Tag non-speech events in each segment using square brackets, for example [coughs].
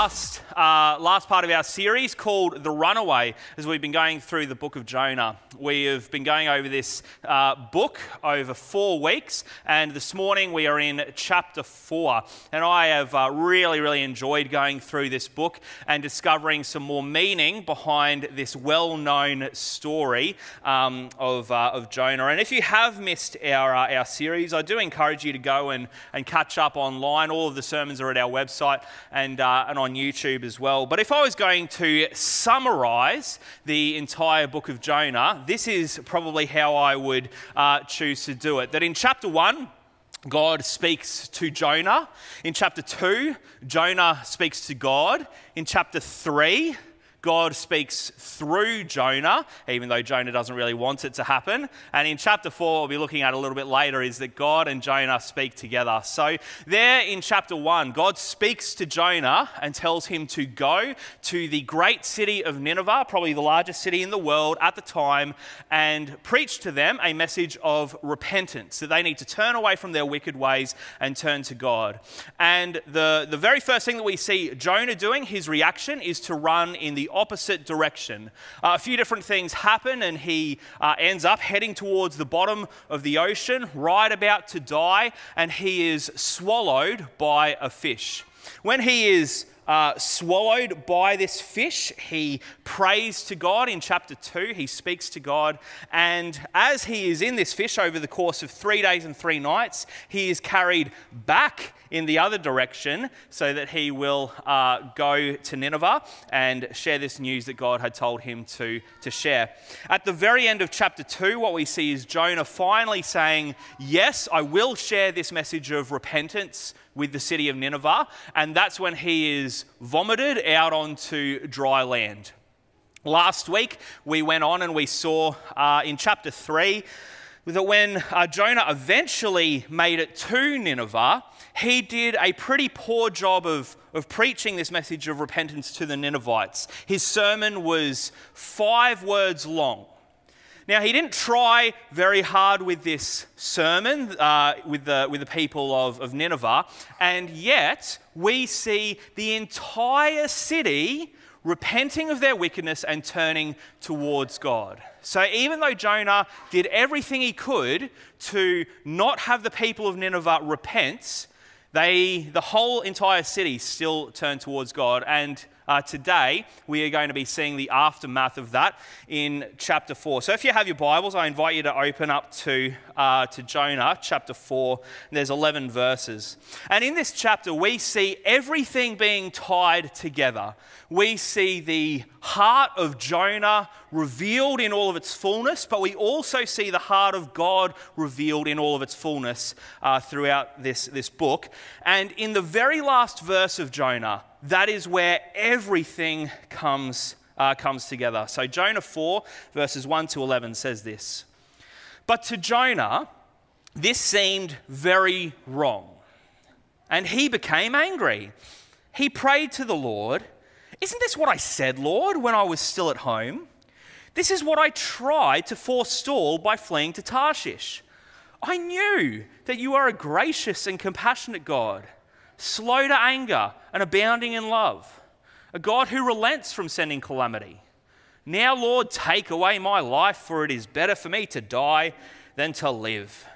Last, uh, last part of our series called The Runaway as we've been going through the book of Jonah. We have been going over this uh, book over four weeks, and this morning we are in chapter four. And I have uh, really, really enjoyed going through this book and discovering some more meaning behind this well known story um, of, uh, of Jonah. And if you have missed our, uh, our series, I do encourage you to go and, and catch up online. All of the sermons are at our website and, uh, and on YouTube as well. But if I was going to summarize the entire book of Jonah, this is probably how I would uh, choose to do it. That in chapter one, God speaks to Jonah. In chapter 2, Jonah speaks to God. In chapter 3, God speaks through Jonah, even though Jonah doesn't really want it to happen. And in chapter 4, we'll be looking at a little bit later, is that God and Jonah speak together. So, there in chapter 1, God speaks to Jonah and tells him to go to the great city of Nineveh, probably the largest city in the world at the time, and preach to them a message of repentance, that they need to turn away from their wicked ways and turn to God. And the, the very first thing that we see Jonah doing, his reaction, is to run in the opposite direction. Uh, a few different things happen, and he uh, ends up heading towards the bottom of the ocean, right about to die, and he is swallowed by a fish. When he is uh, swallowed by this fish. He prays to God in chapter 2. He speaks to God. And as he is in this fish over the course of three days and three nights, he is carried back in the other direction so that he will uh, go to Nineveh and share this news that God had told him to, to share. At the very end of chapter 2, what we see is Jonah finally saying, Yes, I will share this message of repentance with the city of Nineveh. And that's when he is vomited out onto dry land. Last week, we went on and we saw uh, in chapter 3 that when uh, Jonah eventually made it to Nineveh, he did a pretty poor job of, of preaching this message of repentance to the Ninevites. His sermon was five words long. Now, he didn't try very hard with this sermon uh, with, the, with the people of, of Nineveh, and yet we see the entire city repenting of their wickedness and turning towards God. So, even though Jonah did everything he could to not have the people of Nineveh repent, they, the whole entire city still turned towards God. And uh, today, we are going to be seeing the aftermath of that in chapter 4. So, if you have your Bibles, I invite you to open up to, uh, to Jonah chapter 4. There's 11 verses. And in this chapter, we see everything being tied together. We see the heart of Jonah revealed in all of its fullness, but we also see the heart of God revealed in all of its fullness uh, throughout this, this book. And in the very last verse of Jonah, that is where everything comes, uh, comes together. So, Jonah 4, verses 1 to 11 says this But to Jonah, this seemed very wrong, and he became angry. He prayed to the Lord, Isn't this what I said, Lord, when I was still at home? This is what I tried to forestall by fleeing to Tarshish. I knew that you are a gracious and compassionate God slow to anger, and abounding in love, a God who relents from sending calamity. Now, Lord, take away my life, for it is better for me to die than to live.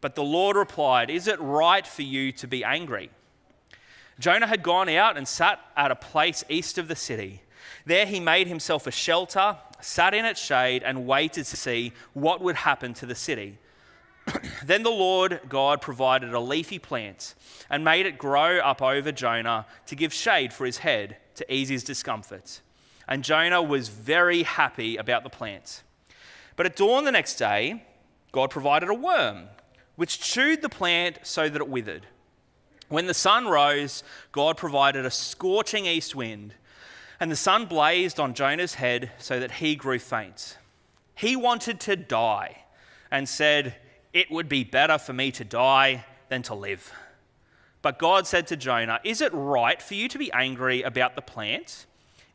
But the Lord replied, Is it right for you to be angry? Jonah had gone out and sat at a place east of the city. There he made himself a shelter, sat in its shade, and waited to see what would happen to the city. [coughs] then the Lord God provided a leafy plant and made it grow up over Jonah to give shade for his head to ease his discomfort. And Jonah was very happy about the plant. But at dawn the next day, God provided a worm which chewed the plant so that it withered. When the sun rose, God provided a scorching east wind, and the sun blazed on Jonah's head so that he grew faint. He wanted to die and said, It would be better for me to die than to live. But God said to Jonah, Is it right for you to be angry about the plant?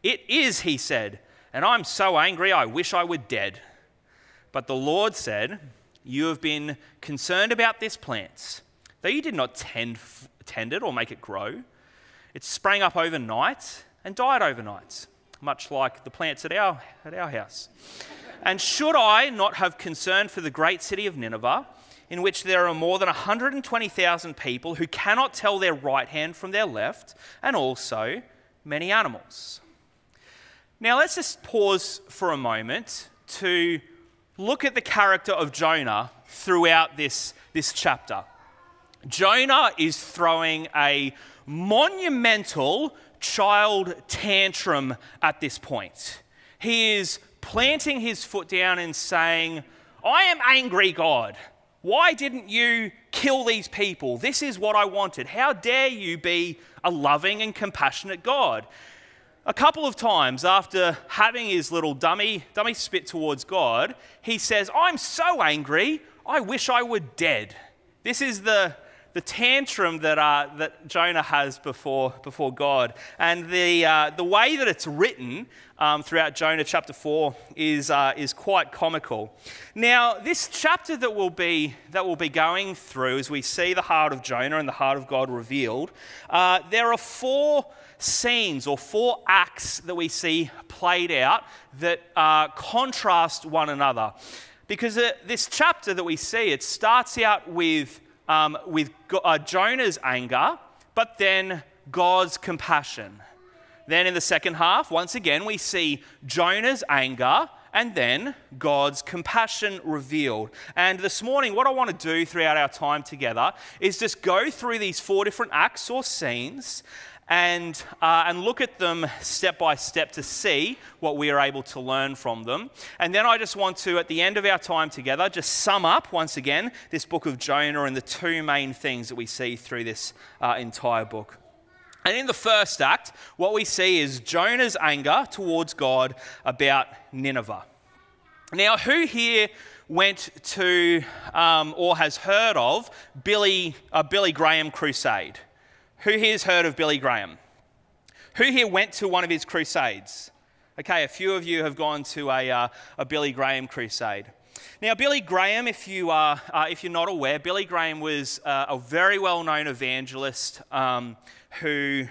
It is, he said, and I'm so angry I wish I were dead. But the Lord said, You have been concerned about this plant, though you did not tend, tend it or make it grow. It sprang up overnight and died overnight, much like the plants at our, at our house. And should I not have concern for the great city of Nineveh, in which there are more than 120,000 people who cannot tell their right hand from their left, and also many animals? Now, let's just pause for a moment to look at the character of Jonah throughout this, this chapter. Jonah is throwing a monumental child tantrum at this point. He is planting his foot down and saying, I am angry, God. Why didn't you kill these people? This is what I wanted. How dare you be a loving and compassionate God? A couple of times after having his little dummy, dummy spit towards God, he says, I'm so angry, I wish I were dead. This is the, the tantrum that, uh, that Jonah has before, before God. And the, uh, the way that it's written um, throughout Jonah chapter 4 is, uh, is quite comical. Now, this chapter that we'll, be, that we'll be going through as we see the heart of Jonah and the heart of God revealed, uh, there are four scenes or four acts that we see played out that uh, contrast one another. Because uh, this chapter that we see, it starts out with um, with uh, Jonah's anger, but then God's compassion. Then in the second half, once again, we see Jonah's anger and then God's compassion revealed. And this morning, what I want to do throughout our time together is just go through these four different acts or scenes and, uh, and look at them step by step to see what we are able to learn from them. And then I just want to, at the end of our time together, just sum up once again this book of Jonah and the two main things that we see through this uh, entire book. And in the first act, what we see is Jonah's anger towards God about Nineveh. Now, who here went to um, or has heard of Billy, uh, Billy Graham Crusade? Who here's heard of Billy Graham? Who here went to one of his crusades? Okay, a few of you have gone to a, uh, a Billy Graham crusade. Now, Billy Graham, if, you are, uh, if you're not aware, Billy Graham was uh, a very well known evangelist um, who,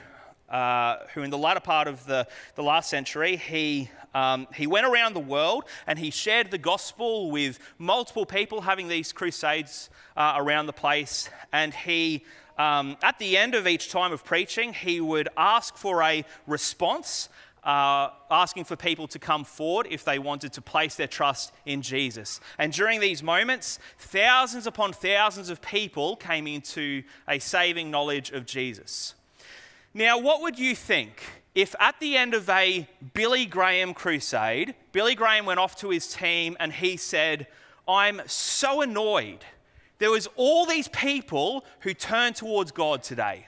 uh, who, in the latter part of the, the last century, he, um, he went around the world and he shared the gospel with multiple people having these crusades uh, around the place. And he um, at the end of each time of preaching, he would ask for a response, uh, asking for people to come forward if they wanted to place their trust in Jesus. And during these moments, thousands upon thousands of people came into a saving knowledge of Jesus. Now, what would you think if at the end of a Billy Graham crusade, Billy Graham went off to his team and he said, I'm so annoyed there was all these people who turned towards God today.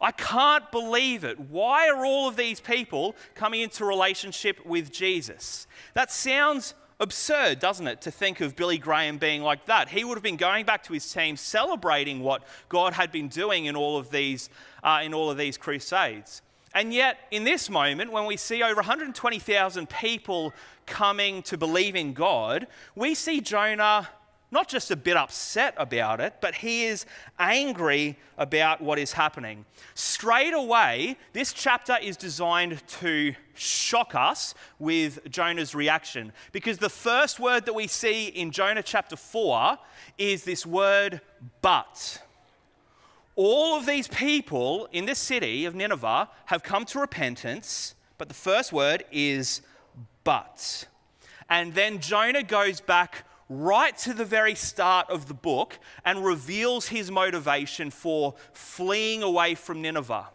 I can't believe it. Why are all of these people coming into relationship with Jesus? That sounds absurd, doesn't it, to think of Billy Graham being like that? He would have been going back to his team, celebrating what God had been doing in all of these, uh, in all of these crusades. And yet, in this moment, when we see over 120,000 people coming to believe in God, we see Jonah not just a bit upset about it, but he is angry about what is happening. Straight away, this chapter is designed to shock us with Jonah's reaction because the first word that we see in Jonah chapter 4 is this word, but. All of these people in this city of Nineveh have come to repentance, but the first word is but. And then Jonah goes back right to the very start of the book and reveals his motivation for fleeing away from Nineveh.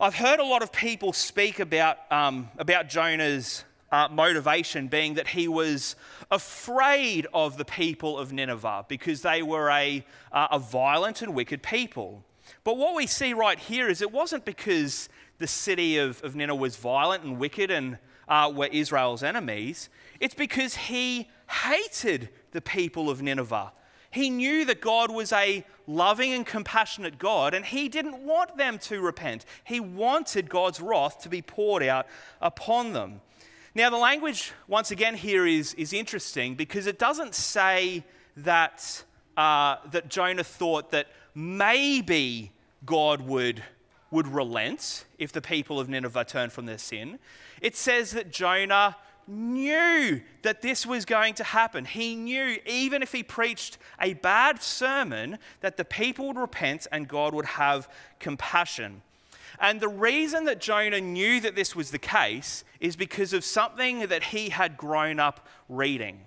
I've heard a lot of people speak about, um, about Jonah's uh, motivation being that he was afraid of the people of Nineveh because they were a, uh, a violent and wicked people. But what we see right here is it wasn't because the city of, of Nineveh was violent and wicked and uh, were Israel's enemies. It's because he hated the people of Nineveh. He knew that God was a loving and compassionate God, and he didn't want them to repent. He wanted God's wrath to be poured out upon them. Now, the language, once again, here is, is interesting because it doesn't say that, uh, that Jonah thought that maybe God would would relent if the people of Nineveh turned from their sin. It says that Jonah knew that this was going to happen. He knew, even if he preached a bad sermon, that the people would repent and God would have compassion. And the reason that Jonah knew that this was the case is because of something that he had grown up reading.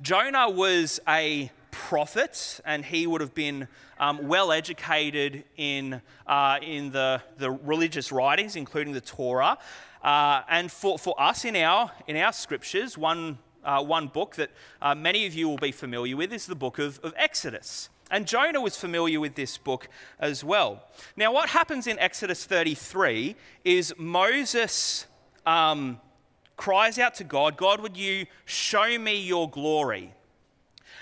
Jonah was a prophet, and he would have been um, well educated in, uh, in the, the religious writings, including the Torah. Uh, and for, for us in our, in our scriptures, one, uh, one book that uh, many of you will be familiar with is the book of, of Exodus. And Jonah was familiar with this book as well. Now, what happens in Exodus 33 is Moses um, cries out to God, God, would you show me your glory?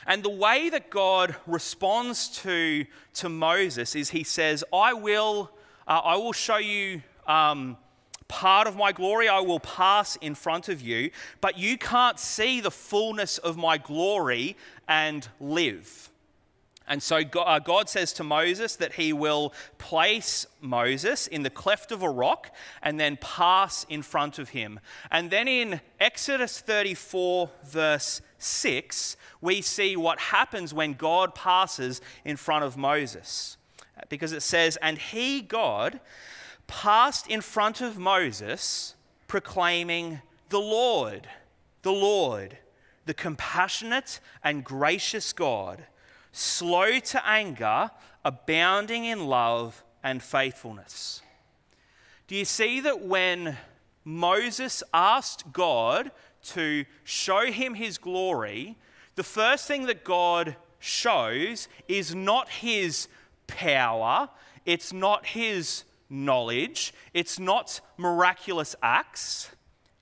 And the way that God responds to, to Moses is he says, I will, uh, I will show you um, part of my glory, I will pass in front of you, but you can't see the fullness of my glory and live. And so uh, God says to Moses that he will place Moses in the cleft of a rock and then pass in front of him. And then in Exodus 34, verse 6, we see what happens when God passes in front of Moses. Because it says, And he, God, passed in front of Moses, proclaiming, The Lord, the Lord, the compassionate and gracious God slow to anger, abounding in love and faithfulness. Do you see that when Moses asked God to show him his glory, the first thing that God shows is not his power, it's not his knowledge, it's not miraculous acts,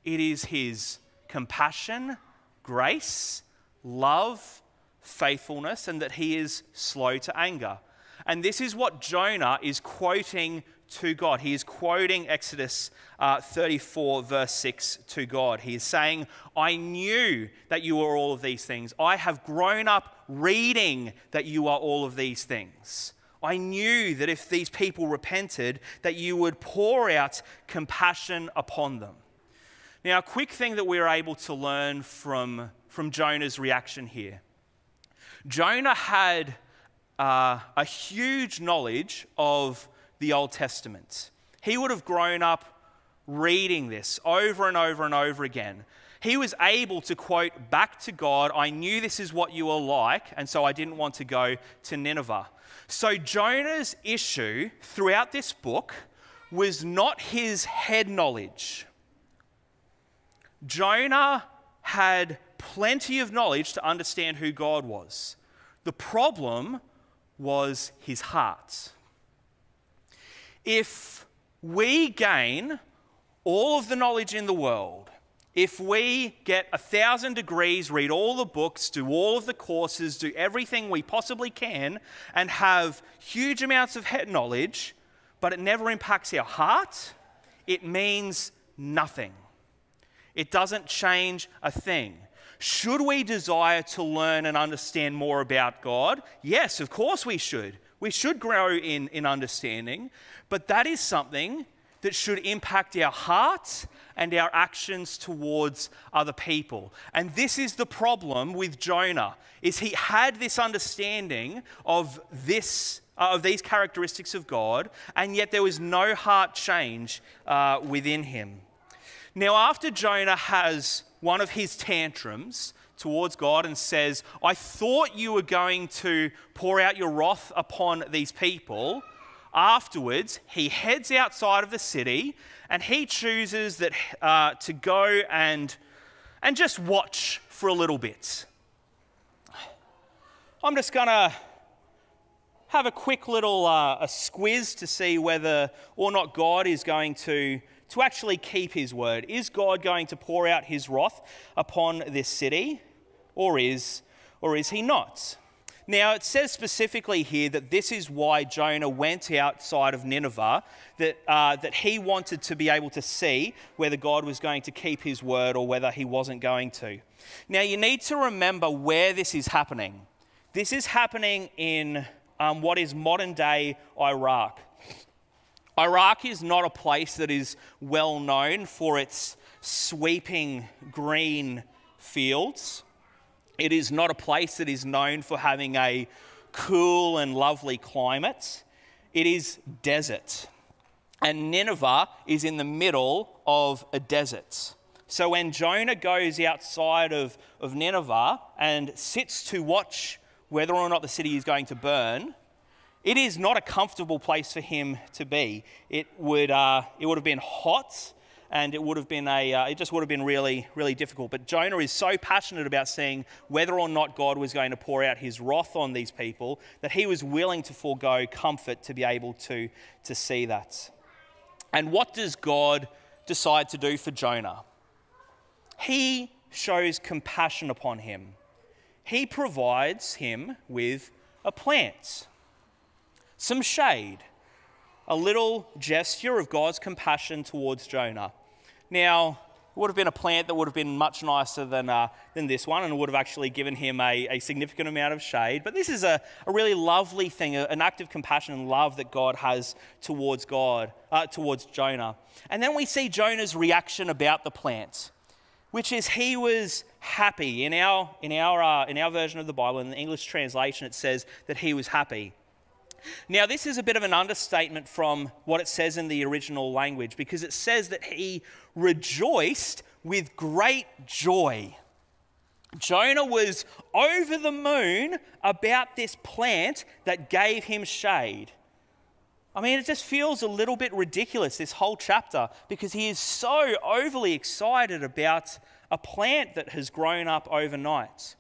it is his compassion, grace, love, faithfulness and that he is slow to anger. And this is what Jonah is quoting to God. He is quoting Exodus uh, 34, verse 6 to God. He is saying, I knew that you were all of these things. I have grown up reading that you are all of these things. I knew that if these people repented, that you would pour out compassion upon them. Now, a quick thing that we're able to learn from, from Jonah's reaction here Jonah had uh, a huge knowledge of the Old Testament. He would have grown up reading this over and over and over again. He was able to quote back to God, I knew this is what you are like, and so I didn't want to go to Nineveh. So Jonah's issue throughout this book was not his head knowledge. Jonah had plenty of knowledge to understand who God was. The problem was his heart. If we gain all of the knowledge in the world, if we get a thousand degrees, read all the books, do all of the courses, do everything we possibly can, and have huge amounts of head knowledge, but it never impacts our heart, it means nothing. It doesn't change a thing. Should we desire to learn and understand more about God? Yes, of course we should. We should grow in, in understanding, but that is something that should impact our hearts and our actions towards other people. And this is the problem with Jonah is he had this understanding of this uh, of these characteristics of God, and yet there was no heart change uh, within him. Now, after Jonah has one of his tantrums towards God and says, I thought you were going to pour out your wrath upon these people. Afterwards, he heads outside of the city and he chooses that, uh, to go and, and just watch for a little bit. I'm just going to have a quick little uh, a squiz to see whether or not God is going to to actually keep his word? Is God going to pour out his wrath upon this city, or is, or is he not? Now, it says specifically here that this is why Jonah went outside of Nineveh, that, uh, that he wanted to be able to see whether God was going to keep his word or whether he wasn't going to. Now, you need to remember where this is happening. This is happening in um, what is modern day Iraq. Iraq is not a place that is well known for its sweeping green fields. It is not a place that is known for having a cool and lovely climate. It is desert. And Nineveh is in the middle of a desert. So when Jonah goes outside of, of Nineveh and sits to watch whether or not the city is going to burn, it is not a comfortable place for him to be. It would, uh, it would have been hot and it would have been a, uh, it just would have been really, really difficult. But Jonah is so passionate about seeing whether or not God was going to pour out his wrath on these people that he was willing to forego comfort to be able to, to see that. And what does God decide to do for Jonah? He shows compassion upon him. He provides him with a plant, some shade, a little gesture of God's compassion towards Jonah. Now, it would have been a plant that would have been much nicer than, uh, than this one and would have actually given him a, a significant amount of shade. But this is a, a really lovely thing, an act of compassion and love that God has towards God, uh, towards Jonah. And then we see Jonah's reaction about the plant, which is he was happy. In our, in our, uh, in our version of the Bible, in the English translation, it says that he was happy. Now, this is a bit of an understatement from what it says in the original language because it says that he rejoiced with great joy. Jonah was over the moon about this plant that gave him shade. I mean, it just feels a little bit ridiculous, this whole chapter, because he is so overly excited about a plant that has grown up overnight.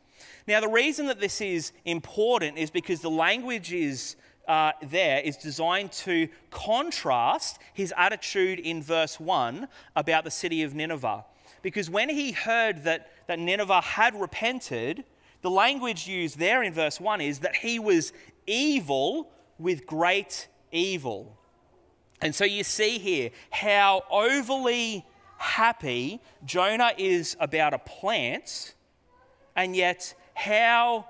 Now, the reason that this is important is because the language is uh, there is designed to contrast his attitude in verse 1 about the city of Nineveh. Because when he heard that, that Nineveh had repented, the language used there in verse 1 is that he was evil with great evil. And so you see here how overly happy Jonah is about a plant, and yet how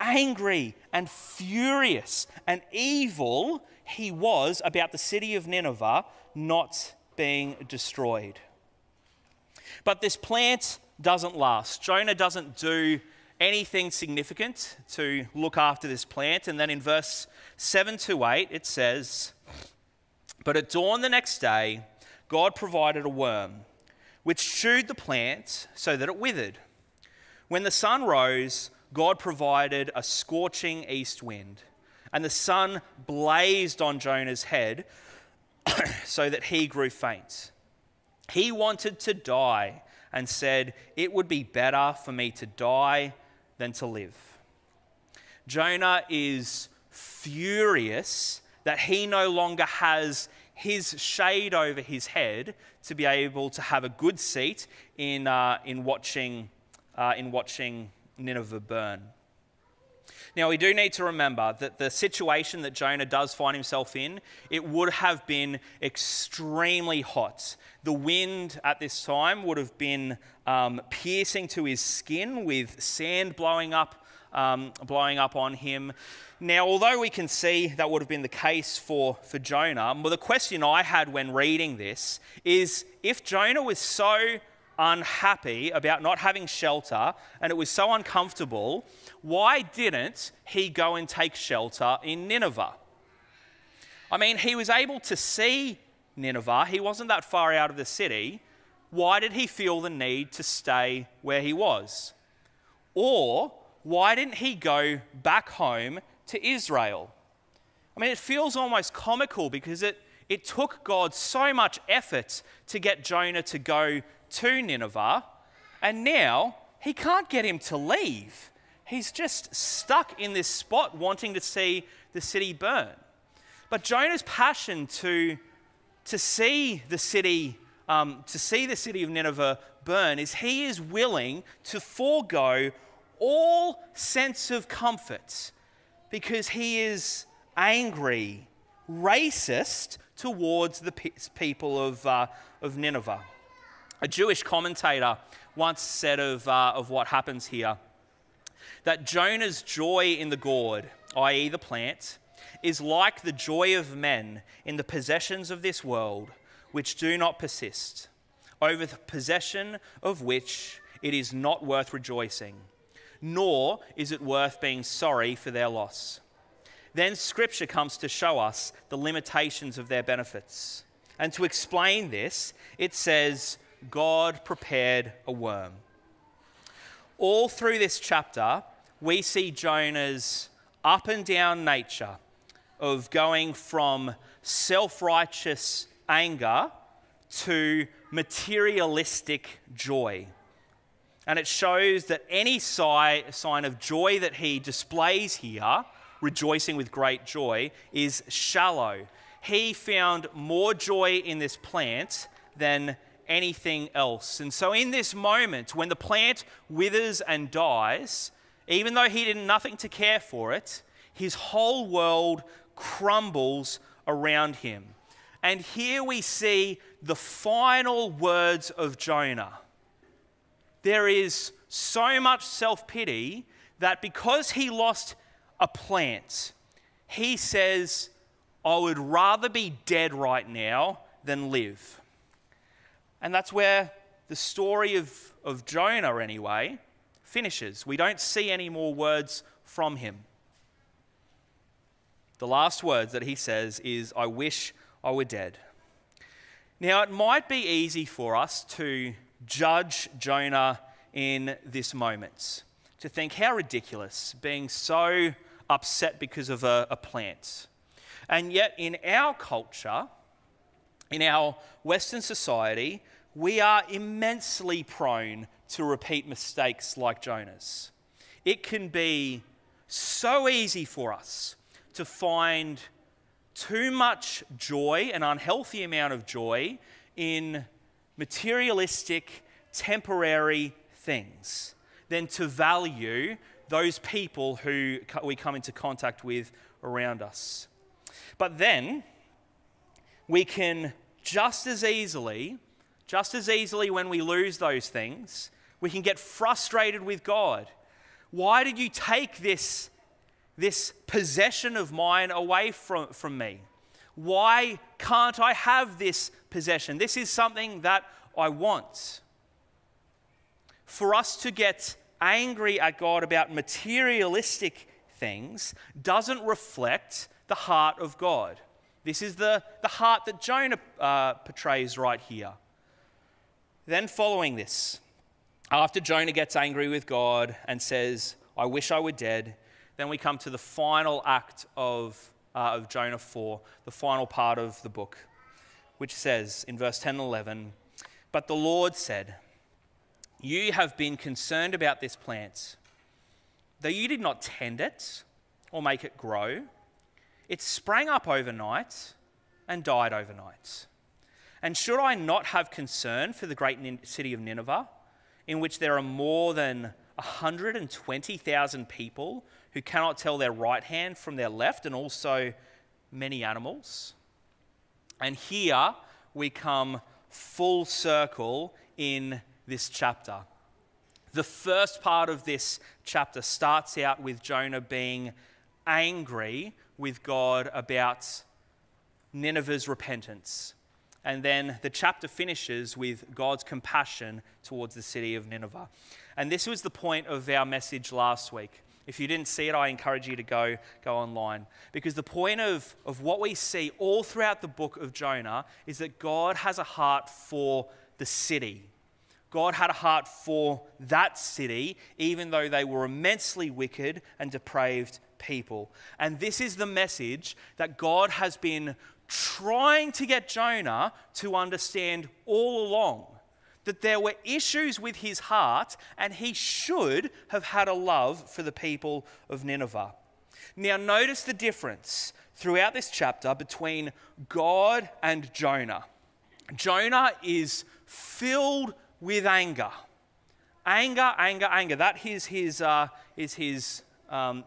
angry and furious and evil he was about the city of Nineveh not being destroyed. But this plant doesn't last. Jonah doesn't do anything significant to look after this plant. And then in verse 7 to 8, it says, But at dawn the next day, God provided a worm, which chewed the plant so that it withered. When the sun rose, God provided a scorching east wind, and the sun blazed on Jonah's head [coughs] so that he grew faint. He wanted to die and said, It would be better for me to die than to live. Jonah is furious that he no longer has his shade over his head to be able to have a good seat in, uh, in, watching, uh, in watching Nineveh burn. Now, we do need to remember that the situation that Jonah does find himself in, it would have been extremely hot. The wind at this time would have been um, piercing to his skin with sand blowing up, um, blowing up on him. Now, although we can see that would have been the case for, for Jonah, well, the question I had when reading this is if Jonah was so unhappy about not having shelter and it was so uncomfortable, why didn't he go and take shelter in Nineveh? I mean, he was able to see Nineveh, he wasn't that far out of the city. Why did he feel the need to stay where he was? Or why didn't he go back home to Israel? I mean, it feels almost comical because it, it took God so much effort to get Jonah to go to Nineveh, and now he can't get him to leave. He's just stuck in this spot wanting to see the city burn. But Jonah's passion to, to see the city um, to see the city of Nineveh burn is he is willing to forego all sense of comfort because he is angry, racist towards the people of, uh, of Nineveh. A Jewish commentator once said of, uh, of what happens here that Jonah's joy in the gourd, i.e., the plant, is like the joy of men in the possessions of this world, which do not persist, over the possession of which it is not worth rejoicing, nor is it worth being sorry for their loss. Then Scripture comes to show us the limitations of their benefits. And to explain this, it says, God prepared a worm. All through this chapter, we see Jonah's up and down nature of going from self righteous anger to materialistic joy. And it shows that any sign of joy that he displays here, rejoicing with great joy, is shallow. He found more joy in this plant than anything else. And so, in this moment, when the plant withers and dies, even though he did nothing to care for it, his whole world crumbles around him. And here we see the final words of Jonah. There is so much self pity that because he lost a plant, he says, I would rather be dead right now than live. And that's where the story of, of Jonah, anyway, finishes. We don't see any more words from him. The last words that he says is, I wish I were dead. Now, it might be easy for us to judge Jonah in this moment, to think how ridiculous being so upset because of a, a plant. And yet, in our culture, in our Western society, we are immensely prone to repeat mistakes like Jonah's. It can be so easy for us to find too much joy, an unhealthy amount of joy, in materialistic, temporary things than to value those people who we come into contact with around us. But then we can just as easily just as easily, when we lose those things, we can get frustrated with God. Why did you take this, this possession of mine away from, from me? Why can't I have this possession? This is something that I want. For us to get angry at God about materialistic things doesn't reflect the heart of God. This is the, the heart that Jonah uh, portrays right here. Then, following this, after Jonah gets angry with God and says, I wish I were dead, then we come to the final act of, uh, of Jonah 4, the final part of the book, which says in verse 10 and 11, But the Lord said, You have been concerned about this plant, though you did not tend it or make it grow. It sprang up overnight and died overnight. And should I not have concern for the great city of Nineveh, in which there are more than 120,000 people who cannot tell their right hand from their left, and also many animals? And here we come full circle in this chapter. The first part of this chapter starts out with Jonah being angry with God about Nineveh's repentance. And then the chapter finishes with God's compassion towards the city of Nineveh. And this was the point of our message last week. If you didn't see it, I encourage you to go, go online. Because the point of, of what we see all throughout the book of Jonah is that God has a heart for the city. God had a heart for that city, even though they were immensely wicked and depraved people. And this is the message that God has been trying to get Jonah to understand all along that there were issues with his heart and he should have had a love for the people of Nineveh. Now, notice the difference throughout this chapter between God and Jonah. Jonah is filled with anger. Anger, anger, anger. That is his, uh, is his, um,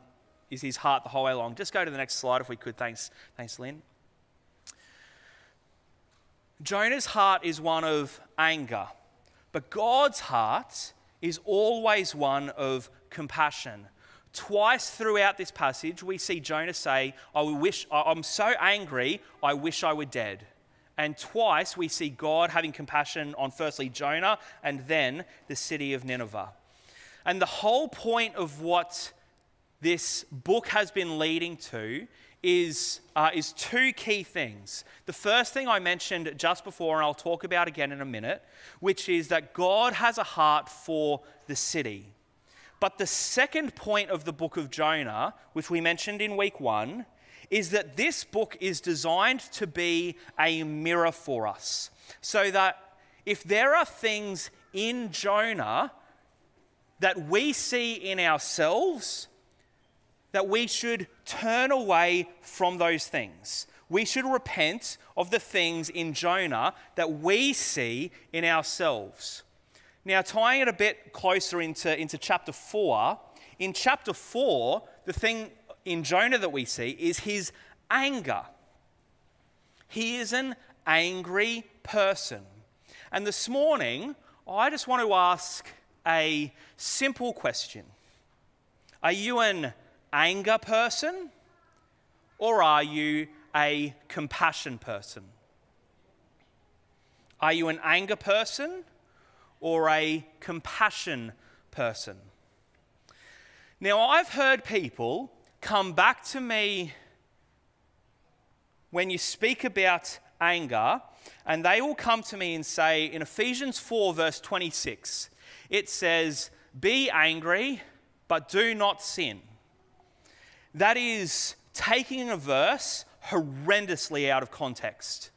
is his heart the whole way along. Just go to the next slide if we could. Thanks, thanks Lynn. Jonah's heart is one of anger, but God's heart is always one of compassion Twice throughout this passage, we see Jonah say, I wish, I'm so angry, I wish I were dead. And twice we see God having compassion on firstly Jonah and then the city of Nineveh. And the whole point of what this book has been leading to is, uh, is two key things. The first thing I mentioned just before, and I'll talk about again in a minute, which is that God has a heart for the city. But the second point of the book of Jonah, which we mentioned in week one, is that this book is designed to be a mirror for us. So that if there are things in Jonah that we see in ourselves, that we should turn away from those things. We should repent of the things in Jonah that we see in ourselves. Now, tying it a bit closer into, into chapter 4, in chapter 4, the thing in Jonah that we see is his anger. He is an angry person. And this morning, I just want to ask a simple question Are you an anger person or are you a compassion person? Are you an anger person or a compassion person? Now, I've heard people come back to me when you speak about anger, and they will come to me and say in Ephesians 4, verse 26, it says, Be angry, but do not sin. That is taking a verse horrendously out of context.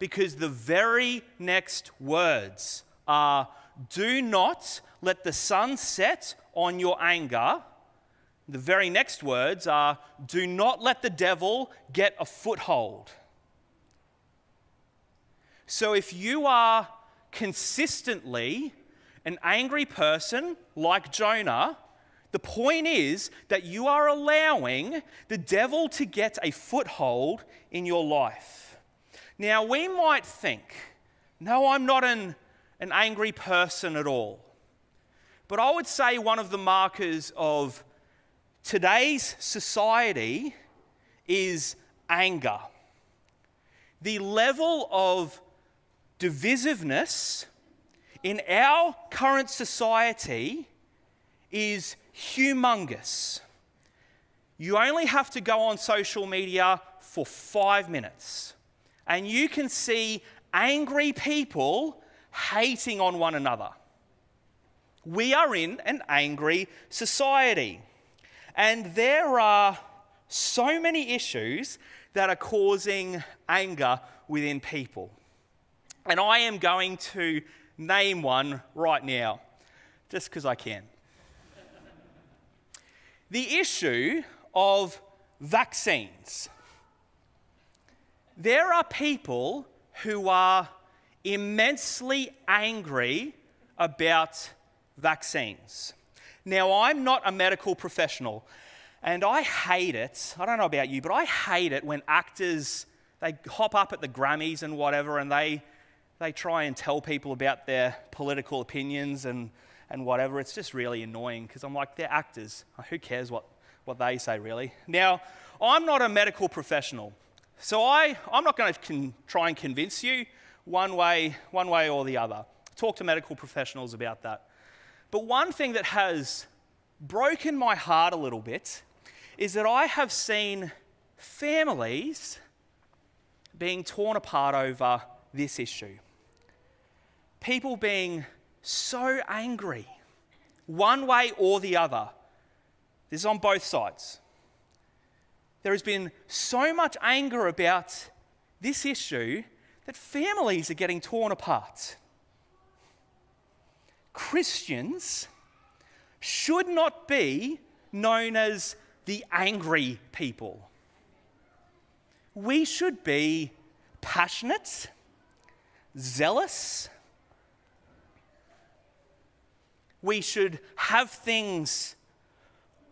Because the very next words are, Do not let the sun set on your anger. The very next words are, Do not let the devil get a foothold. So if you are consistently an angry person like Jonah, the point is that you are allowing the devil to get a foothold in your life. Now, we might think, no, I'm not an, an angry person at all. But I would say one of the markers of today's society is anger. The level of divisiveness in our current society is humongous. You only have to go on social media for five minutes, and you can see angry people hating on one another. We are in an angry society, and there are so many issues that are causing anger within people. And I am going to name one right now, just because I can. the issue of vaccines. There are people who are immensely angry about vaccines. Now, I'm not a medical professional, and I hate it. I don't know about you, but I hate it when actors they hop up at the Grammys and whatever, and they they try and tell people about their political opinions and, and whatever. It's just really annoying because I'm like, they're actors. Who cares what, what they say, really? Now, I'm not a medical professional, so I, I'm not going to con- try and convince you one way, one way or the other. Talk to medical professionals about that. But one thing that has broken my heart a little bit is that I have seen families being torn apart over this issue people being so angry, one way or the other. This is on both sides. There has been so much anger about this issue that families are getting torn apart. Christians should not be known as the angry people. We should be passionate, zealous, we should have things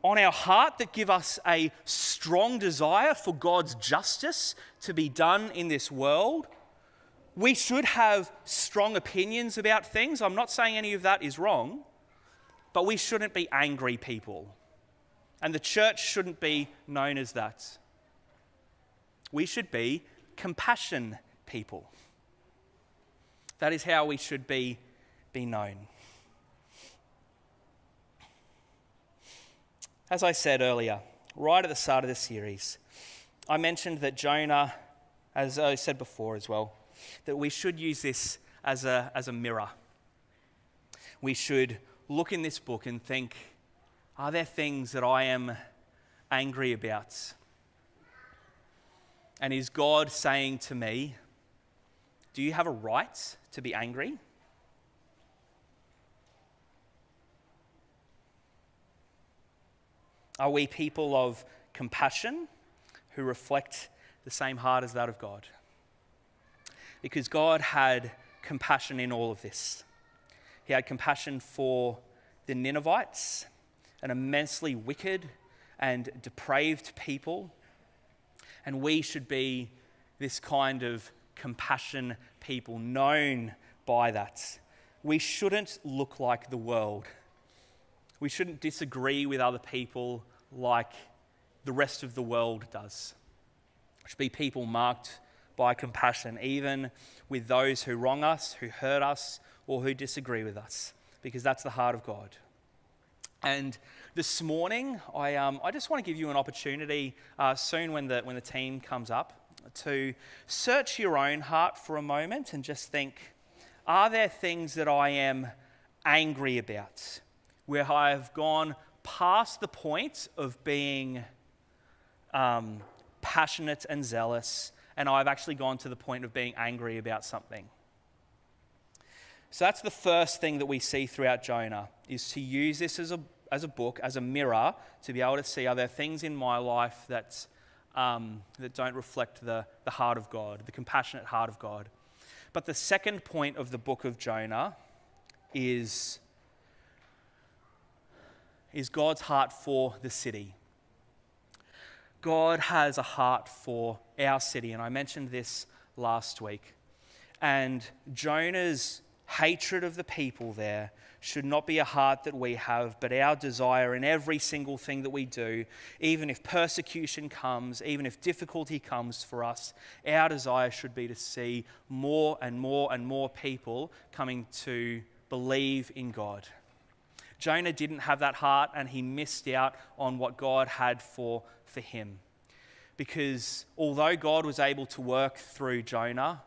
on our heart that give us a strong desire for God's justice to be done in this world. We should have strong opinions about things. I'm not saying any of that is wrong, but we shouldn't be angry people. And the church shouldn't be known as that. We should be compassion people. That is how we should be, be known. As I said earlier, right at the start of the series, I mentioned that Jonah, as I said before as well, that we should use this as a, as a mirror. We should look in this book and think, are there things that I am angry about? And is God saying to me, Do you have a right to be angry? Are we people of compassion who reflect the same heart as that of God? Because God had compassion in all of this. He had compassion for the Ninevites, an immensely wicked and depraved people. And we should be this kind of compassion people, known by that. We shouldn't look like the world. We shouldn't disagree with other people like the rest of the world does. We should be people marked by compassion, even with those who wrong us, who hurt us, or who disagree with us, because that's the heart of God. And this morning, I, um, I just want to give you an opportunity uh, soon when the, when the team comes up to search your own heart for a moment and just think are there things that I am angry about where I have gone past the point of being um, passionate and zealous, and I've actually gone to the point of being angry about something? So that's the first thing that we see throughout Jonah is to use this as a, as a book, as a mirror, to be able to see are there things in my life that, um, that don't reflect the, the heart of God, the compassionate heart of God. But the second point of the book of Jonah is, is God's heart for the city. God has a heart for our city, and I mentioned this last week. And Jonah's hatred of the people there should not be a heart that we have, but our desire in every single thing that we do, even if persecution comes, even if difficulty comes for us, our desire should be to see more and more and more people coming to believe in God. Jonah didn't have that heart and he missed out on what God had for, for him. Because although God was able to work through Jonah,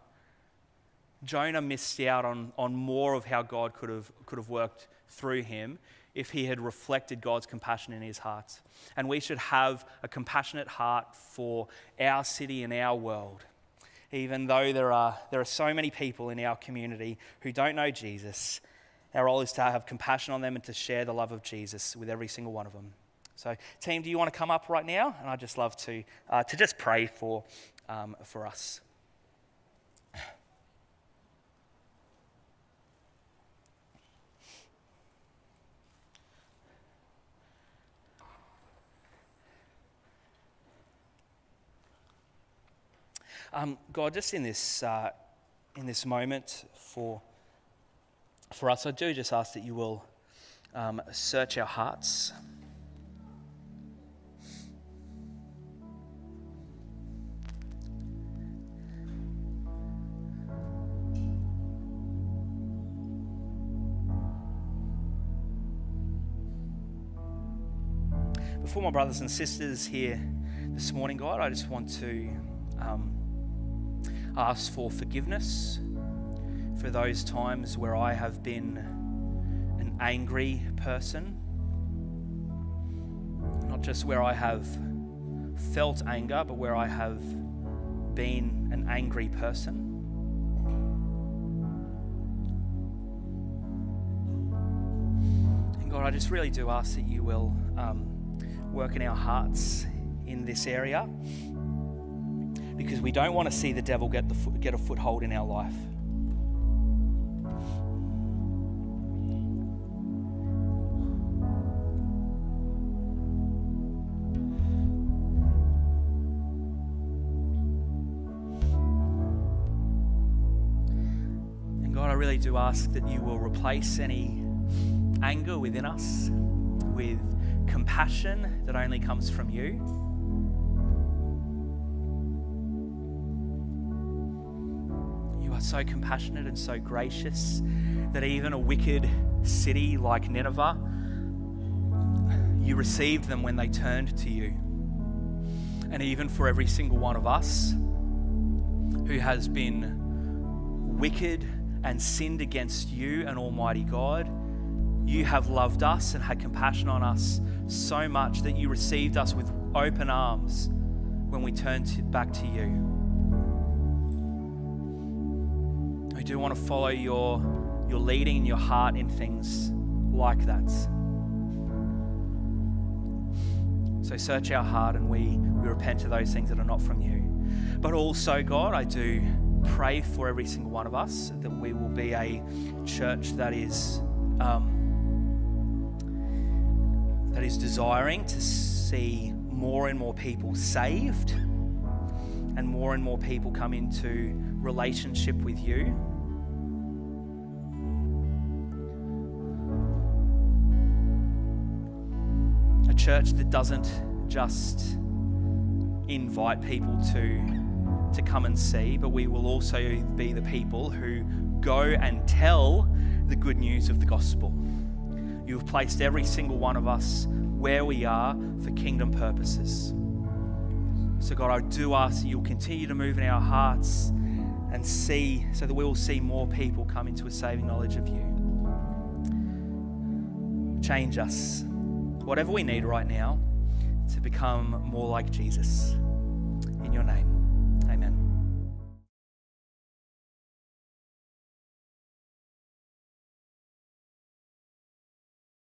Jonah missed out on, on more of how God could have, could have worked through him if he had reflected God's compassion in his heart. And we should have a compassionate heart for our city and our world. Even though there are, there are so many people in our community who don't know Jesus, our role is to have compassion on them and to share the love of Jesus with every single one of them. So, team, do you want to come up right now? And I'd just love to, uh, to just pray for, um, for us. Um, God, just in this, uh, in this moment for, for us, I do just ask that you will um, search our hearts. Before my brothers and sisters here this morning, God, I just want to um, ask for forgiveness for those times where I have been an angry person, not just where I have felt anger, but where I have been an angry person. And God, I just really do ask that you will um, work in our hearts in this area because we don't want to see the devil get, the, get a foothold in our life. Really do ask that you will replace any anger within us, with compassion that only comes from you. You are so compassionate and so gracious that even a wicked city like Nineveh, you received them when they turned to you. And even for every single one of us who has been wicked and sinned against you and Almighty God, you have loved us and had compassion on us so much that you received us with open arms when we turned back to you. We do want to follow your, your leading in your heart in things like that. So search our heart and we, we repent of those things that are not from you. But also, God, I do pray for every single one of us that we will be a church that is um, that is desiring to see more and more people saved and more and more people come into relationship with you. A church that doesn't just invite people to to come and see, but we will also be the people who go and tell the good news of the gospel. You have placed every single one of us where we are for kingdom purposes. So, God, I do ask that you'll continue to move in our hearts and see, so that we will see more people come into a saving knowledge of you. Change us, whatever we need right now, to become more like Jesus. In your name.